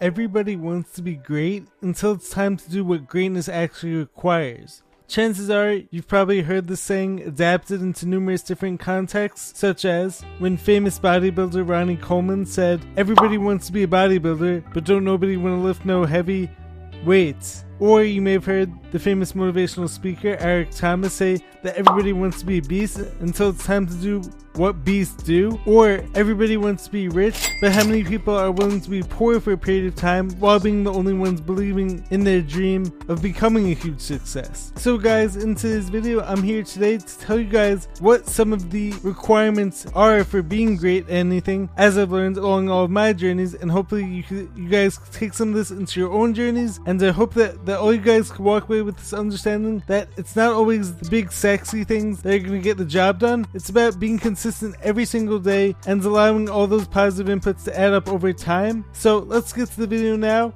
Everybody wants to be great until it's time to do what greatness actually requires. Chances are you've probably heard this saying adapted into numerous different contexts, such as when famous bodybuilder Ronnie Coleman said, Everybody wants to be a bodybuilder, but don't nobody want to lift no heavy weights. Or you may have heard the famous motivational speaker Eric Thomas say that everybody wants to be a beast until it's time to do what beasts do. Or everybody wants to be rich, but how many people are willing to be poor for a period of time while being the only ones believing in their dream of becoming a huge success? So, guys, in today's video, I'm here today to tell you guys what some of the requirements are for being great at anything, as I've learned along all of my journeys, and hopefully you, you guys take some of this into your own journeys. And I hope that that all you guys can walk away with this understanding that it's not always the big sexy things that are going to get the job done. It's about being consistent every single day and allowing all those positive inputs to add up over time. So let's get to the video now.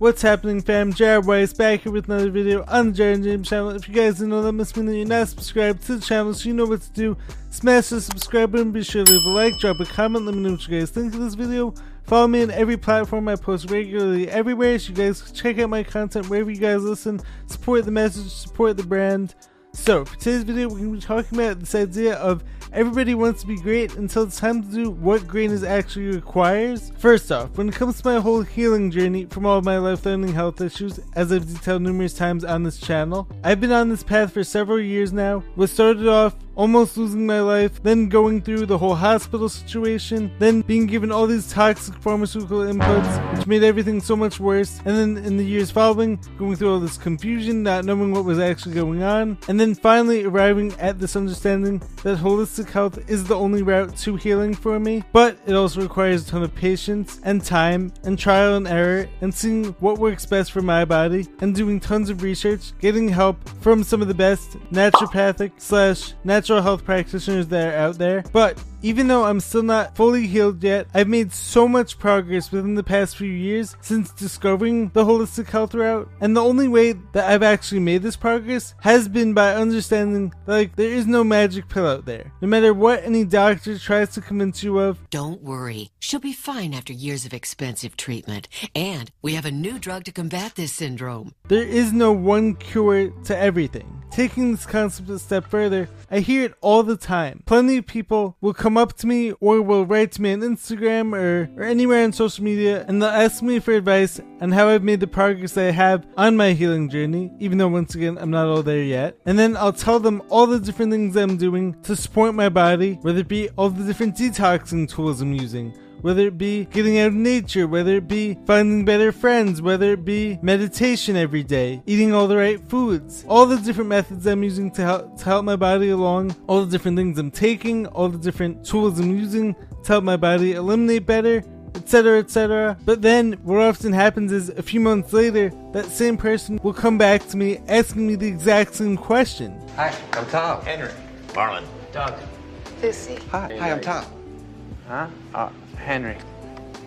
What's happening fam? Weiss back here with another video on the Jared James channel. If you guys didn't know that must mean that you're not subscribed to the channel so you know what to do. Smash the subscribe button, be sure to leave a like, drop a comment, let me know what you guys think of this video. Follow me on every platform I post regularly everywhere so you guys check out my content wherever you guys listen. Support the message, support the brand. So, for today's video, we're going to be talking about this idea of everybody wants to be great until it's time to do what greatness actually requires. First off, when it comes to my whole healing journey from all of my life threatening health issues, as I've detailed numerous times on this channel, I've been on this path for several years now. What started off almost losing my life, then going through the whole hospital situation, then being given all these toxic pharmaceutical inputs, which made everything so much worse, and then in the years following, going through all this confusion, not knowing what was actually going on, and then finally arriving at this understanding that holistic health is the only route to healing for me, but it also requires a ton of patience and time and trial and error and seeing what works best for my body and doing tons of research, getting help from some of the best naturopathic slash natural health practitioners that are out there. But even though I'm still not fully healed yet, I've made so much progress within the past few years since discovering the holistic health route. And the only way that I've actually made this progress has been by understanding that like there is no magic pill out there. No matter what any doctor tries to convince you of. Don't worry. She'll be fine after years of expensive treatment. And we have a new drug to combat this syndrome. There is no one cure to everything. Taking this concept a step further, I hear it all the time. Plenty of people will come up to me or will write to me on Instagram or, or anywhere on social media and they'll ask me for advice on how I've made the progress I have on my healing journey, even though once again I'm not all there yet. And then I'll tell them all the different things I'm doing to support my body, whether it be all the different detoxing tools I'm using whether it be getting out of nature, whether it be finding better friends, whether it be meditation every day, eating all the right foods, all the different methods I'm using to help, to help my body along, all the different things I'm taking, all the different tools I'm using to help my body eliminate better, etc., etc. But then what often happens is a few months later, that same person will come back to me asking me the exact same question. Hi, I'm Tom. Henry. Marlon. Doug. Lucy. Hi, hi, I'm Tom. Huh? Uh, Henry.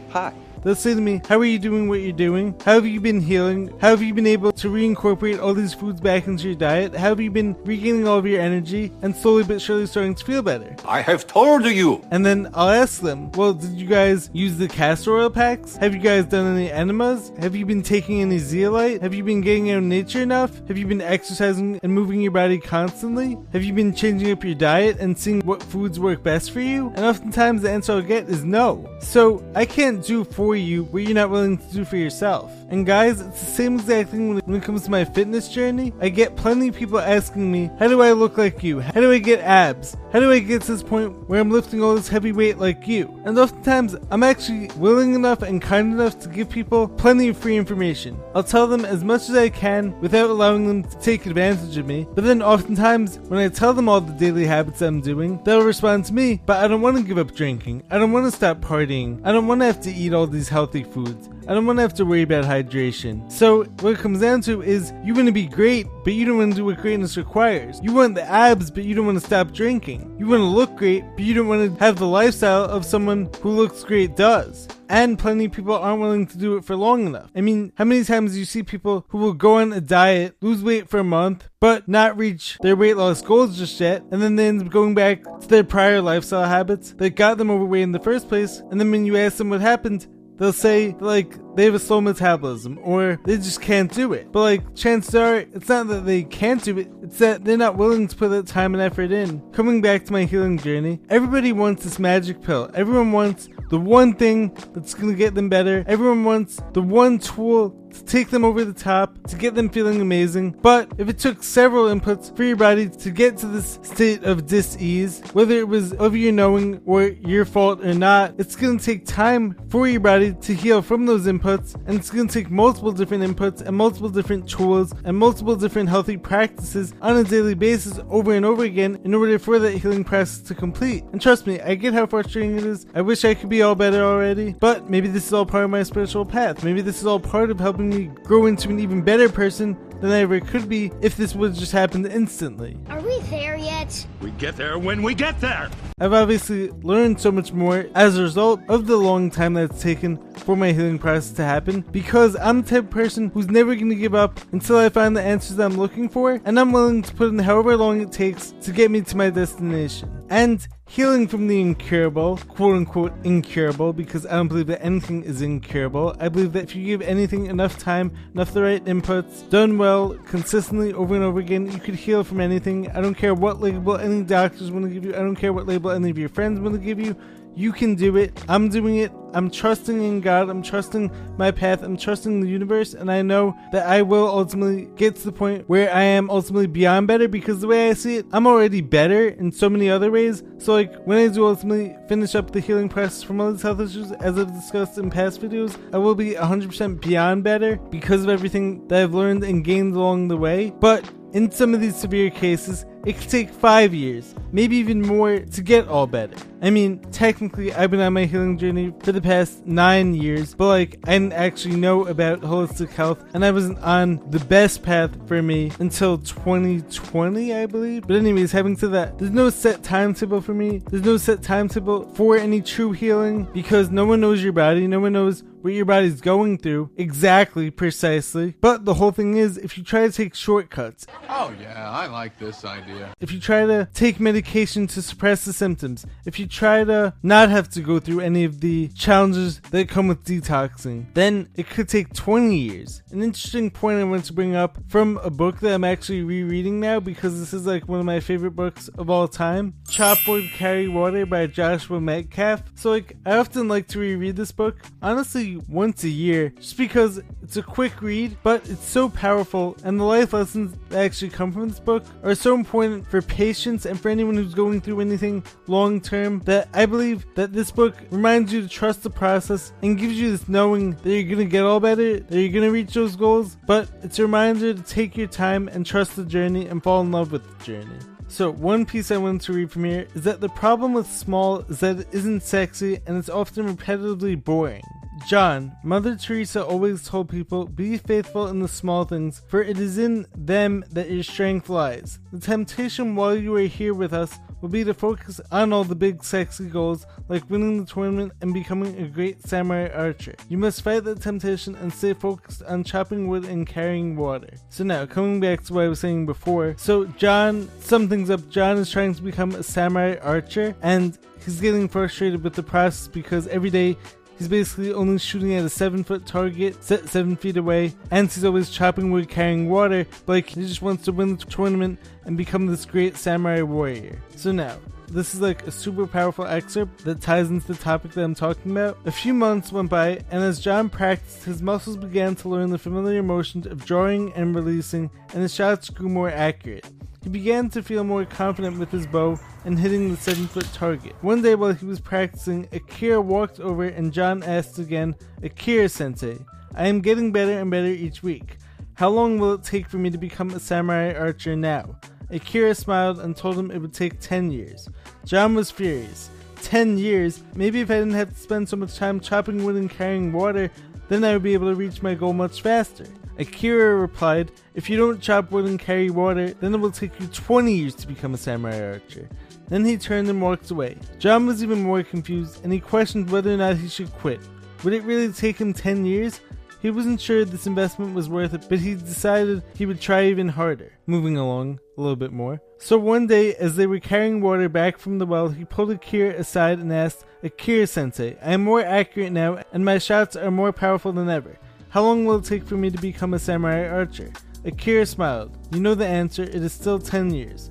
Hi. They'll say to me, How are you doing what you're doing? How have you been healing? How have you been able to reincorporate all these foods back into your diet? How have you been regaining all of your energy and slowly but surely starting to feel better? I have told you. And then I'll ask them, Well, did you guys use the castor oil packs? Have you guys done any enemas? Have you been taking any zeolite? Have you been getting out in nature enough? Have you been exercising and moving your body constantly? Have you been changing up your diet and seeing what foods work best for you? And oftentimes the answer I'll get is no. So I can't do for you what you're not willing to do for yourself. And guys, it's the same exact thing when it, comes to my fitness journey. I get plenty of people asking me, how do I look like you? How do I get abs? How do I get to this point where I'm lifting all this heavy weight like you? And oftentimes, I'm actually willing enough and kind enough to give people plenty of free information. I'll tell them as much as I can without allowing them to take advantage of me. But then oftentimes, when I tell them all the daily habits I'm doing, they'll respond to me, but I don't want to give up drinking. I don't want to stop partying. I don't want to have to eat all these healthy foods. I don't want to have to worry about hydration. So what it comes down to is you want to be great, but you don't want to do what greatness requires. You want the abs, but you don't want to stop drinking. You want to look great, but you don't want to have the lifestyle of someone who looks great does and plenty of people aren't willing to do it for long enough. I mean, how many times do you see people who will go on a diet, lose weight for a month, but not reach their weight loss goals just yet, and then they end up going back to their prior lifestyle habits that got them overweight in the first place, and then when you ask them what happened, they'll say like they have a slow metabolism or they just can't do it. But like chances are it's not that they can't do it, it's that they're not willing to put that time and effort in. Coming back to my healing journey, everybody wants this magic pill. Everyone wants the one thing that's gonna get them better. Everyone wants the one tool to take them over the top, to get them feeling amazing. But if it took several inputs for your body to get to this state of dis-ease, whether it was of your knowing or your fault or not, it's gonna take time for your body to heal from those inputs, and it's gonna take multiple different inputs and multiple different tools and multiple different healthy practices on a daily basis over and over again in order for that healing process to complete. And trust me, I get how frustrating it is. I wish I could be all better already, but maybe this is all part of my spiritual path. Maybe this is all part of helping me grow into an even better person than I ever could be if this would just happened instantly. Are we there yet? We get there when we get there. I've obviously learned so much more as a result of the long time that it's taken for my healing process to happen because I'm the type of person who's never going to give up until I find the answers I'm looking for, and I'm willing to put in however long it takes to get me to my destination. And healing from the incurable, quote unquote incurable, because I don't believe that anything is incurable. I believe that if you give anything enough time, enough the right inputs, done well, consistently over and over again, you could heal from anything. I don't care what label any doctors want to give you, I don't care what label any of your friends want to give you. You can do it. I'm doing it. I'm trusting in God. I'm trusting my path. I'm trusting the universe. And I know that I will ultimately get to the point where I am ultimately beyond better because the way I see it, I'm already better in so many other ways. So, like, when I do ultimately finish up the healing process from all these health issues, as I've discussed in past videos, I will be 100% beyond better because of everything that I've learned and gained along the way. But in some of these severe cases, it could take five years, maybe even more, to get all better. I mean, technically, I've been on my healing journey for the past nine years, but like, I didn't actually know about holistic health, and I wasn't on the best path for me until 2020, I believe. But, anyways, having said that, there's no set timetable for me, there's no set timetable for any true healing because no one knows your body, no one knows what your body's going through exactly, precisely. But the whole thing is, if you try to take shortcuts, Oh, yeah, I like this idea. if you try to take medication to suppress the symptoms, if you try to not have to go through any of the challenges that come with detoxing, then it could take 20 years. An interesting point I want to bring up from a book that I'm actually rereading now because this is like one of my favorite books of all time Chop Wood Carry Water by Joshua Medcalf. So, like, I often like to reread this book, honestly, once a year, just because it's a quick read, but it's so powerful, and the life lessons that actually come from this book are so important for patients and for anyone who's going through anything long term that I believe that this book reminds you to trust the process and gives you this knowing that you're gonna get all better, that you're gonna reach those goals, but it's a reminder to take your time and trust the journey and fall in love with the journey. So, one piece I wanted to read from here is that the problem with small is that it isn't sexy and it's often repetitively boring. John, Mother Teresa always told people, Be faithful in the small things, for it is in them that your strength lies. The temptation while you are here with us will be to focus on all the big sexy goals like winning the tournament and becoming a great samurai archer. You must fight that temptation and stay focused on chopping wood and carrying water. So now, coming back to what I was saying before, so John, something's up. John is trying to become a samurai archer and he's getting frustrated with the process because every day He's basically only shooting at a seven foot target, set seven feet away, and he's always chopping wood, carrying water. But like, he just wants to win the tournament and become this great samurai warrior. So now, this is like a super powerful excerpt that ties into the topic that I'm talking about. A few months went by, and as John practiced, his muscles began to learn the familiar motions of drawing and releasing, and his shots grew more accurate. He began to feel more confident with his bow and hitting the seven foot target. One day while he was practicing, Akira walked over and John asked again, Akira sensei, I am getting better and better each week. How long will it take for me to become a samurai archer now? Akira smiled and told him it would take 10 years. John was furious. 10 years? Maybe if I didn't have to spend so much time chopping wood and carrying water, then I would be able to reach my goal much faster. Akira replied, If you don't chop wood and carry water, then it will take you 20 years to become a samurai archer. Then he turned and walked away. John was even more confused, and he questioned whether or not he should quit. Would it really take him 10 years? He wasn't sure this investment was worth it, but he decided he would try even harder. Moving along a little bit more. So one day, as they were carrying water back from the well, he pulled Akira aside and asked, Akira sensei, I am more accurate now, and my shots are more powerful than ever. How long will it take for me to become a samurai archer? Akira smiled. You know the answer, it is still 10 years.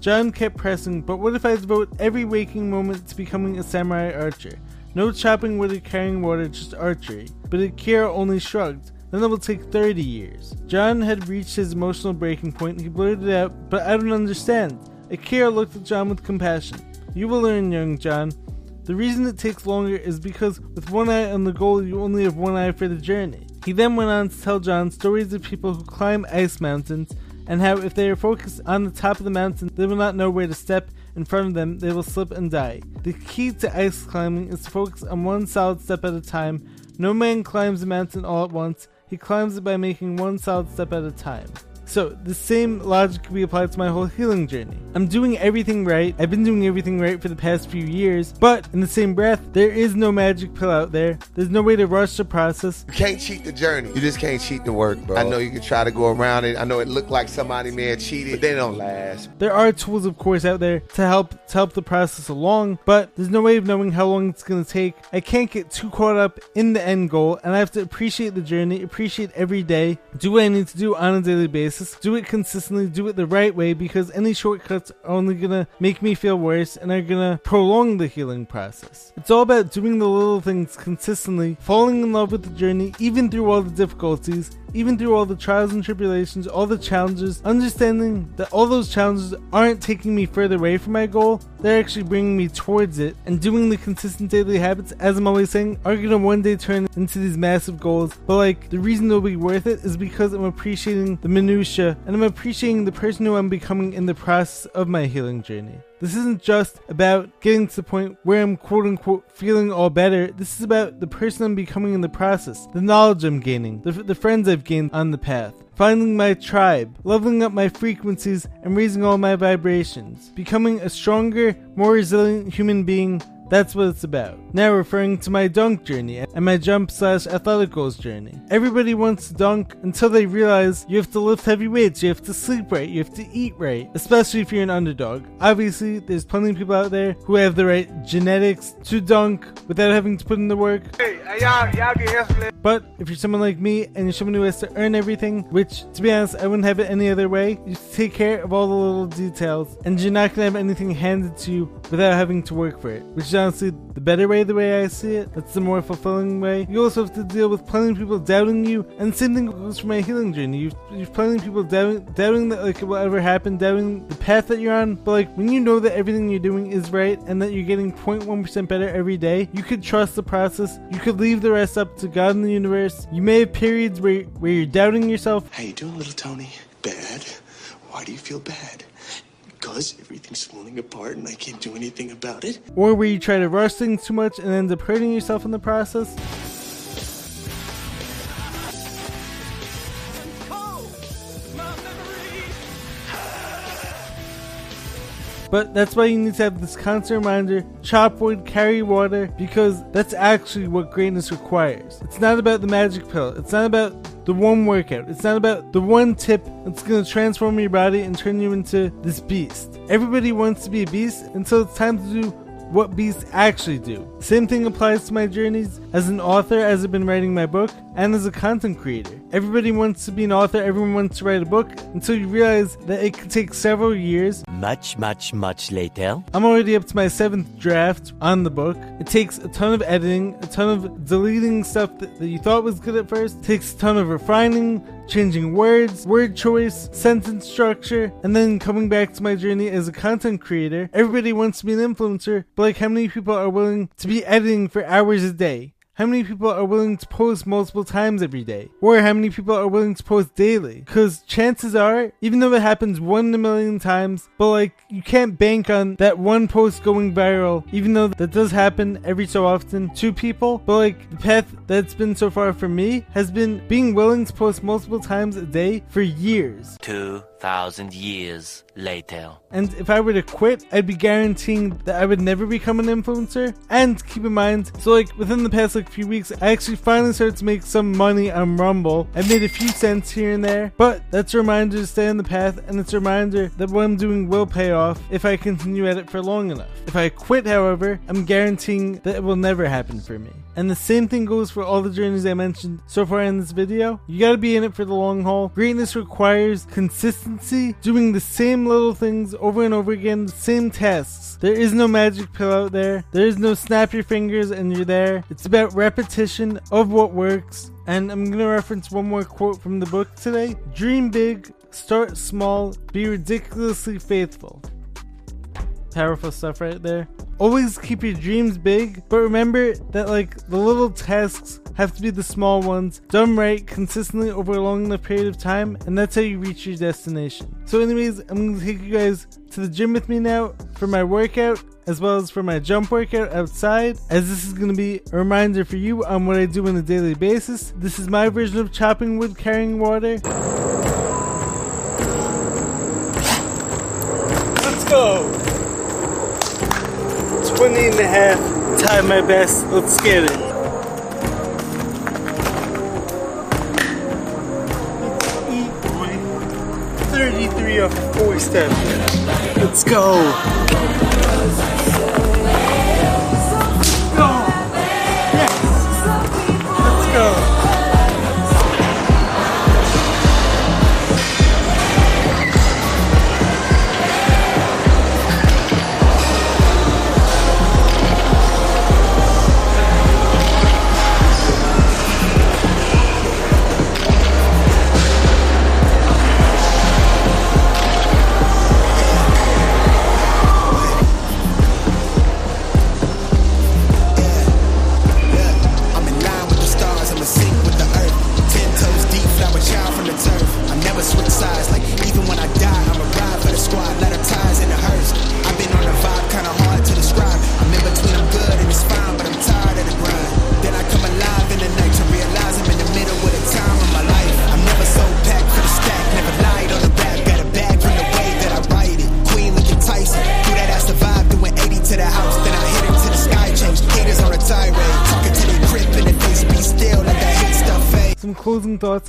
John kept pressing, but what if I devote every waking moment to becoming a samurai archer? No chopping wood or carrying water, just archery. But Akira only shrugged. Then it will take 30 years. John had reached his emotional breaking point. He blurted out, But I don't understand. Akira looked at John with compassion. You will learn, young John. The reason it takes longer is because with one eye on the goal, you only have one eye for the journey. He then went on to tell John stories of people who climb ice mountains and how if they are focused on the top of the mountain, they will not know where to step. In front of them, they will slip and die. The key to ice climbing is to focus on one solid step at a time. No man climbs a mountain all at once, he climbs it by making one solid step at a time. So, the same logic can be applied to my whole healing journey. I'm doing everything right, I've been doing everything right for the past few years, but in the same breath, there is no magic pill out there. There's no way to rush the process. You can't cheat the journey. You just can't cheat the work, bro. I know you can try to go around it. I know it looked like somebody may have cheated, but they don't last. There are tools, of course, out there to help to help the process along, but there's no way of knowing how long it's gonna take. I can't get too caught up in the end goal, and I have to appreciate the journey, appreciate every day, do what I need to do on a daily basis do it consistently, do it the right way because any shortcuts are only gonna make me feel worse and are gonna prolong the healing process. It's all about doing the little things consistently, falling in love with the journey, even through all the difficulties, even through all the trials and tribulations, all the challenges, understanding that all those challenges aren't taking me further away from my goal, they're actually bringing me towards it, and doing the consistent daily habits, as I'm always saying, are gonna one day turn into these massive goals. But like, the reason they'll be worth it is because I'm appreciating the minutia, and I'm appreciating the person who I'm becoming in the process of my healing journey. This isn't just about getting to the point where I'm quote unquote feeling all better. This is about the person I'm becoming in the process, the knowledge I'm gaining, the, the friends I've gained on the path, finding my tribe, leveling up my frequencies, and raising all my vibrations, becoming a stronger, more resilient human being that's what it's about. Now referring to my dunk journey and my jump slash athletic goals journey. Everybody wants to dunk until they realize you have to lift heavy weights, you have to sleep right, you have to eat right, especially if you're an underdog. Obviously, there's plenty of people out there who have the right genetics to dunk without having to put in the work. Hey, y'all, y'all get But if you're someone like me and you're someone who has to earn everything, which to be honest, I wouldn't have it any other way, you take care of all the little details, and you're not gonna have anything handed to you without having to work for it, which is honestly the better way, the way I see it. That's the more fulfilling way. You also have to deal with plenty of people doubting you, and same thing goes for my healing journey. You've, you've plenty of people doubting, doubting that like it will ever happen, doubting the path that you're on. But like when you know that everything you're doing is right and that you're getting 0.1% better every day, you could trust the process. You could leave the rest up to God and the universe. You may have periods where where you're doubting yourself. How you doing, little Tony? Bad? Why do you feel bad? Because everything's falling apart and I can't do anything about it? Or where you try to rush things too much and end up hurting yourself in the process. But that's why you need to have this constant reminder chop wood, carry water, because that's actually what greatness requires. It's not about the magic pill, it's not about the one workout, it's not about the one tip that's gonna transform your body and turn you into this beast. Everybody wants to be a beast until it's time to do what beasts actually do. Same thing applies to my journeys as an author as I've been writing my book and as a content creator. Everybody wants to be an author, everyone wants to write a book until you realize that it could take several years. Much, much, much later. I'm already up to my seventh draft on the book. It takes a ton of editing, a ton of deleting stuff that, that you thought was good at first, it takes a ton of refining, changing words, word choice, sentence structure, and then coming back to my journey as a content creator. Everybody wants to be an influencer, but like how many people are willing to be editing for hours a day? How many people are willing to post multiple times every day, or how many people are willing to post daily. Because chances are, even though it happens one in a million times, but like you can't bank on that one post going viral, even though that does happen every so often to people. But like the path that's been so far for me has been being willing to post multiple times a day for years. 2,000 years later. And if I were to quit, I'd be guaranteeing that I would never become an influencer. And keep in mind, so like within the past like few weeks, I actually finally started to make some money on Rumble. I made a few cents here and there, but that's a reminder to stay on the path, and it's a reminder that what I'm doing will pay off if I continue at it for long enough. If I quit, however, I'm guaranteeing that it will never happen for me. And the same thing goes for all the journeys I mentioned so far in this video. You gotta be in it for the long haul. Greatness requires consistency, doing the same little things over and over again, the same tasks. There is no magic pill out there. There is no snap your fingers and you're there. It's about repetition of what works. And I'm gonna reference one more quote from the book today. Dream big, start small, be ridiculously faithful. Powerful stuff right there. Always keep your dreams big, but remember that like the little tasks have to be the small ones, done right consistently over a long enough period of time, and that's how you reach your destination. So, anyways, I'm gonna take you guys to the gym with me now for my workout as well as for my jump workout outside, as this is going to be a reminder for you on what I do on a daily basis. This is my version of chopping wood, carrying water. 20 and a half, time my best, let's get it. 33 off of 4 steps. Let's! Go!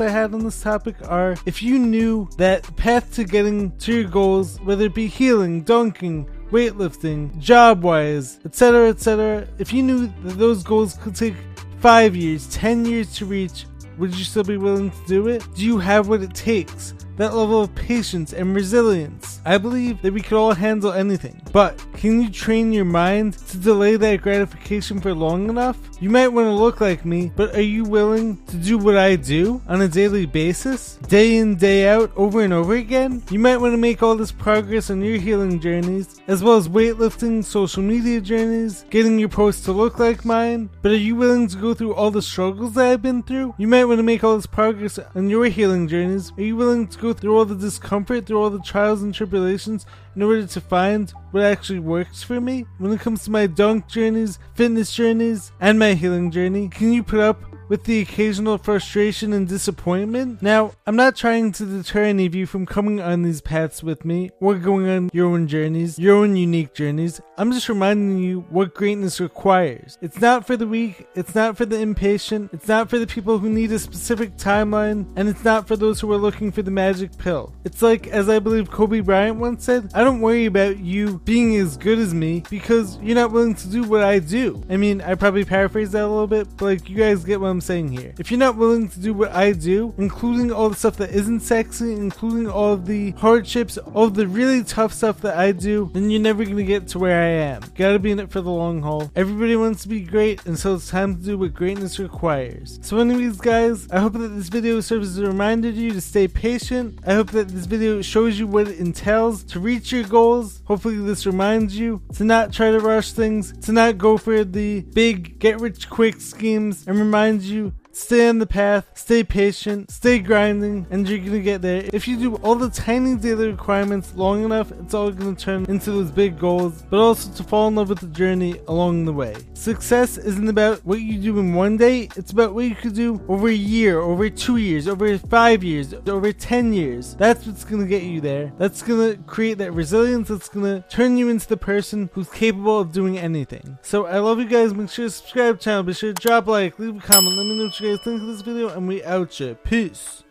I had on this topic are if you knew that path to getting to your goals, whether it be healing, dunking, weightlifting, job wise, etc., etc., if you knew that those goals could take five years, ten years to reach, would you still be willing to do it? Do you have what it takes? That level of patience and resilience. I believe that we could all handle anything, but can you train your mind to delay that gratification for long enough? You might want to look like me, but are you willing to do what I do on a daily basis? Day in, day out, over and over again? You might want to make all this progress on your healing journeys, as well as weightlifting, social media journeys, getting your posts to look like mine, but are you willing to go through all the struggles that I've been through? You might want to make all this progress on your healing journeys. Are you willing to go through all the discomfort, through all the trials and tribulations in order to find what actually works for me? When it comes to my dunk journeys, fitness journeys, and my healing journey, can you put up with the occasional frustration and disappointment. Now, I'm not trying to deter any of you from coming on these paths with me or going on your own journeys, your own unique journeys. I'm just reminding you what greatness requires. It's not for the weak, it's not for the impatient, it's not for the people who need a specific timeline, and it's not for those who are looking for the magic pill. It's like, as I believe Kobe Bryant once said, I don't worry about you being as good as me because you're not willing to do what I do. I mean, I probably paraphrased that a little bit, but like, you guys get what I'm Saying here. If you're not willing to do what I do, including all the stuff that isn't sexy, including all the hardships, all the really tough stuff that I do, then you're never gonna get to where I am. Gotta be in it for the long haul. Everybody wants to be great, and so it's time to do what greatness requires. So anyways guys, I hope that this video serves as a reminder to you to stay patient. I hope that this video shows you what it entails to reach your goals. Hopefully this reminds you to not try to rush things, to not go for the big get rich quick schemes, and reminds you you Stay on the path, stay patient, stay grinding, and you're gonna get there. If you do all the tiny daily requirements long enough, it's all gonna turn into those big goals, but also to fall in love with the journey along the way. Success isn't about what you do in one day, it's about what you could do over a year, over two years, over five years, over 10 years. That's what's gonna get you there. That's gonna create that resilience, that's gonna turn you into the person who's capable of doing anything. So I love you guys, make sure to subscribe to the channel, be sure to drop a like, leave a comment, let me know what you guys think this video, and we out you. Peace.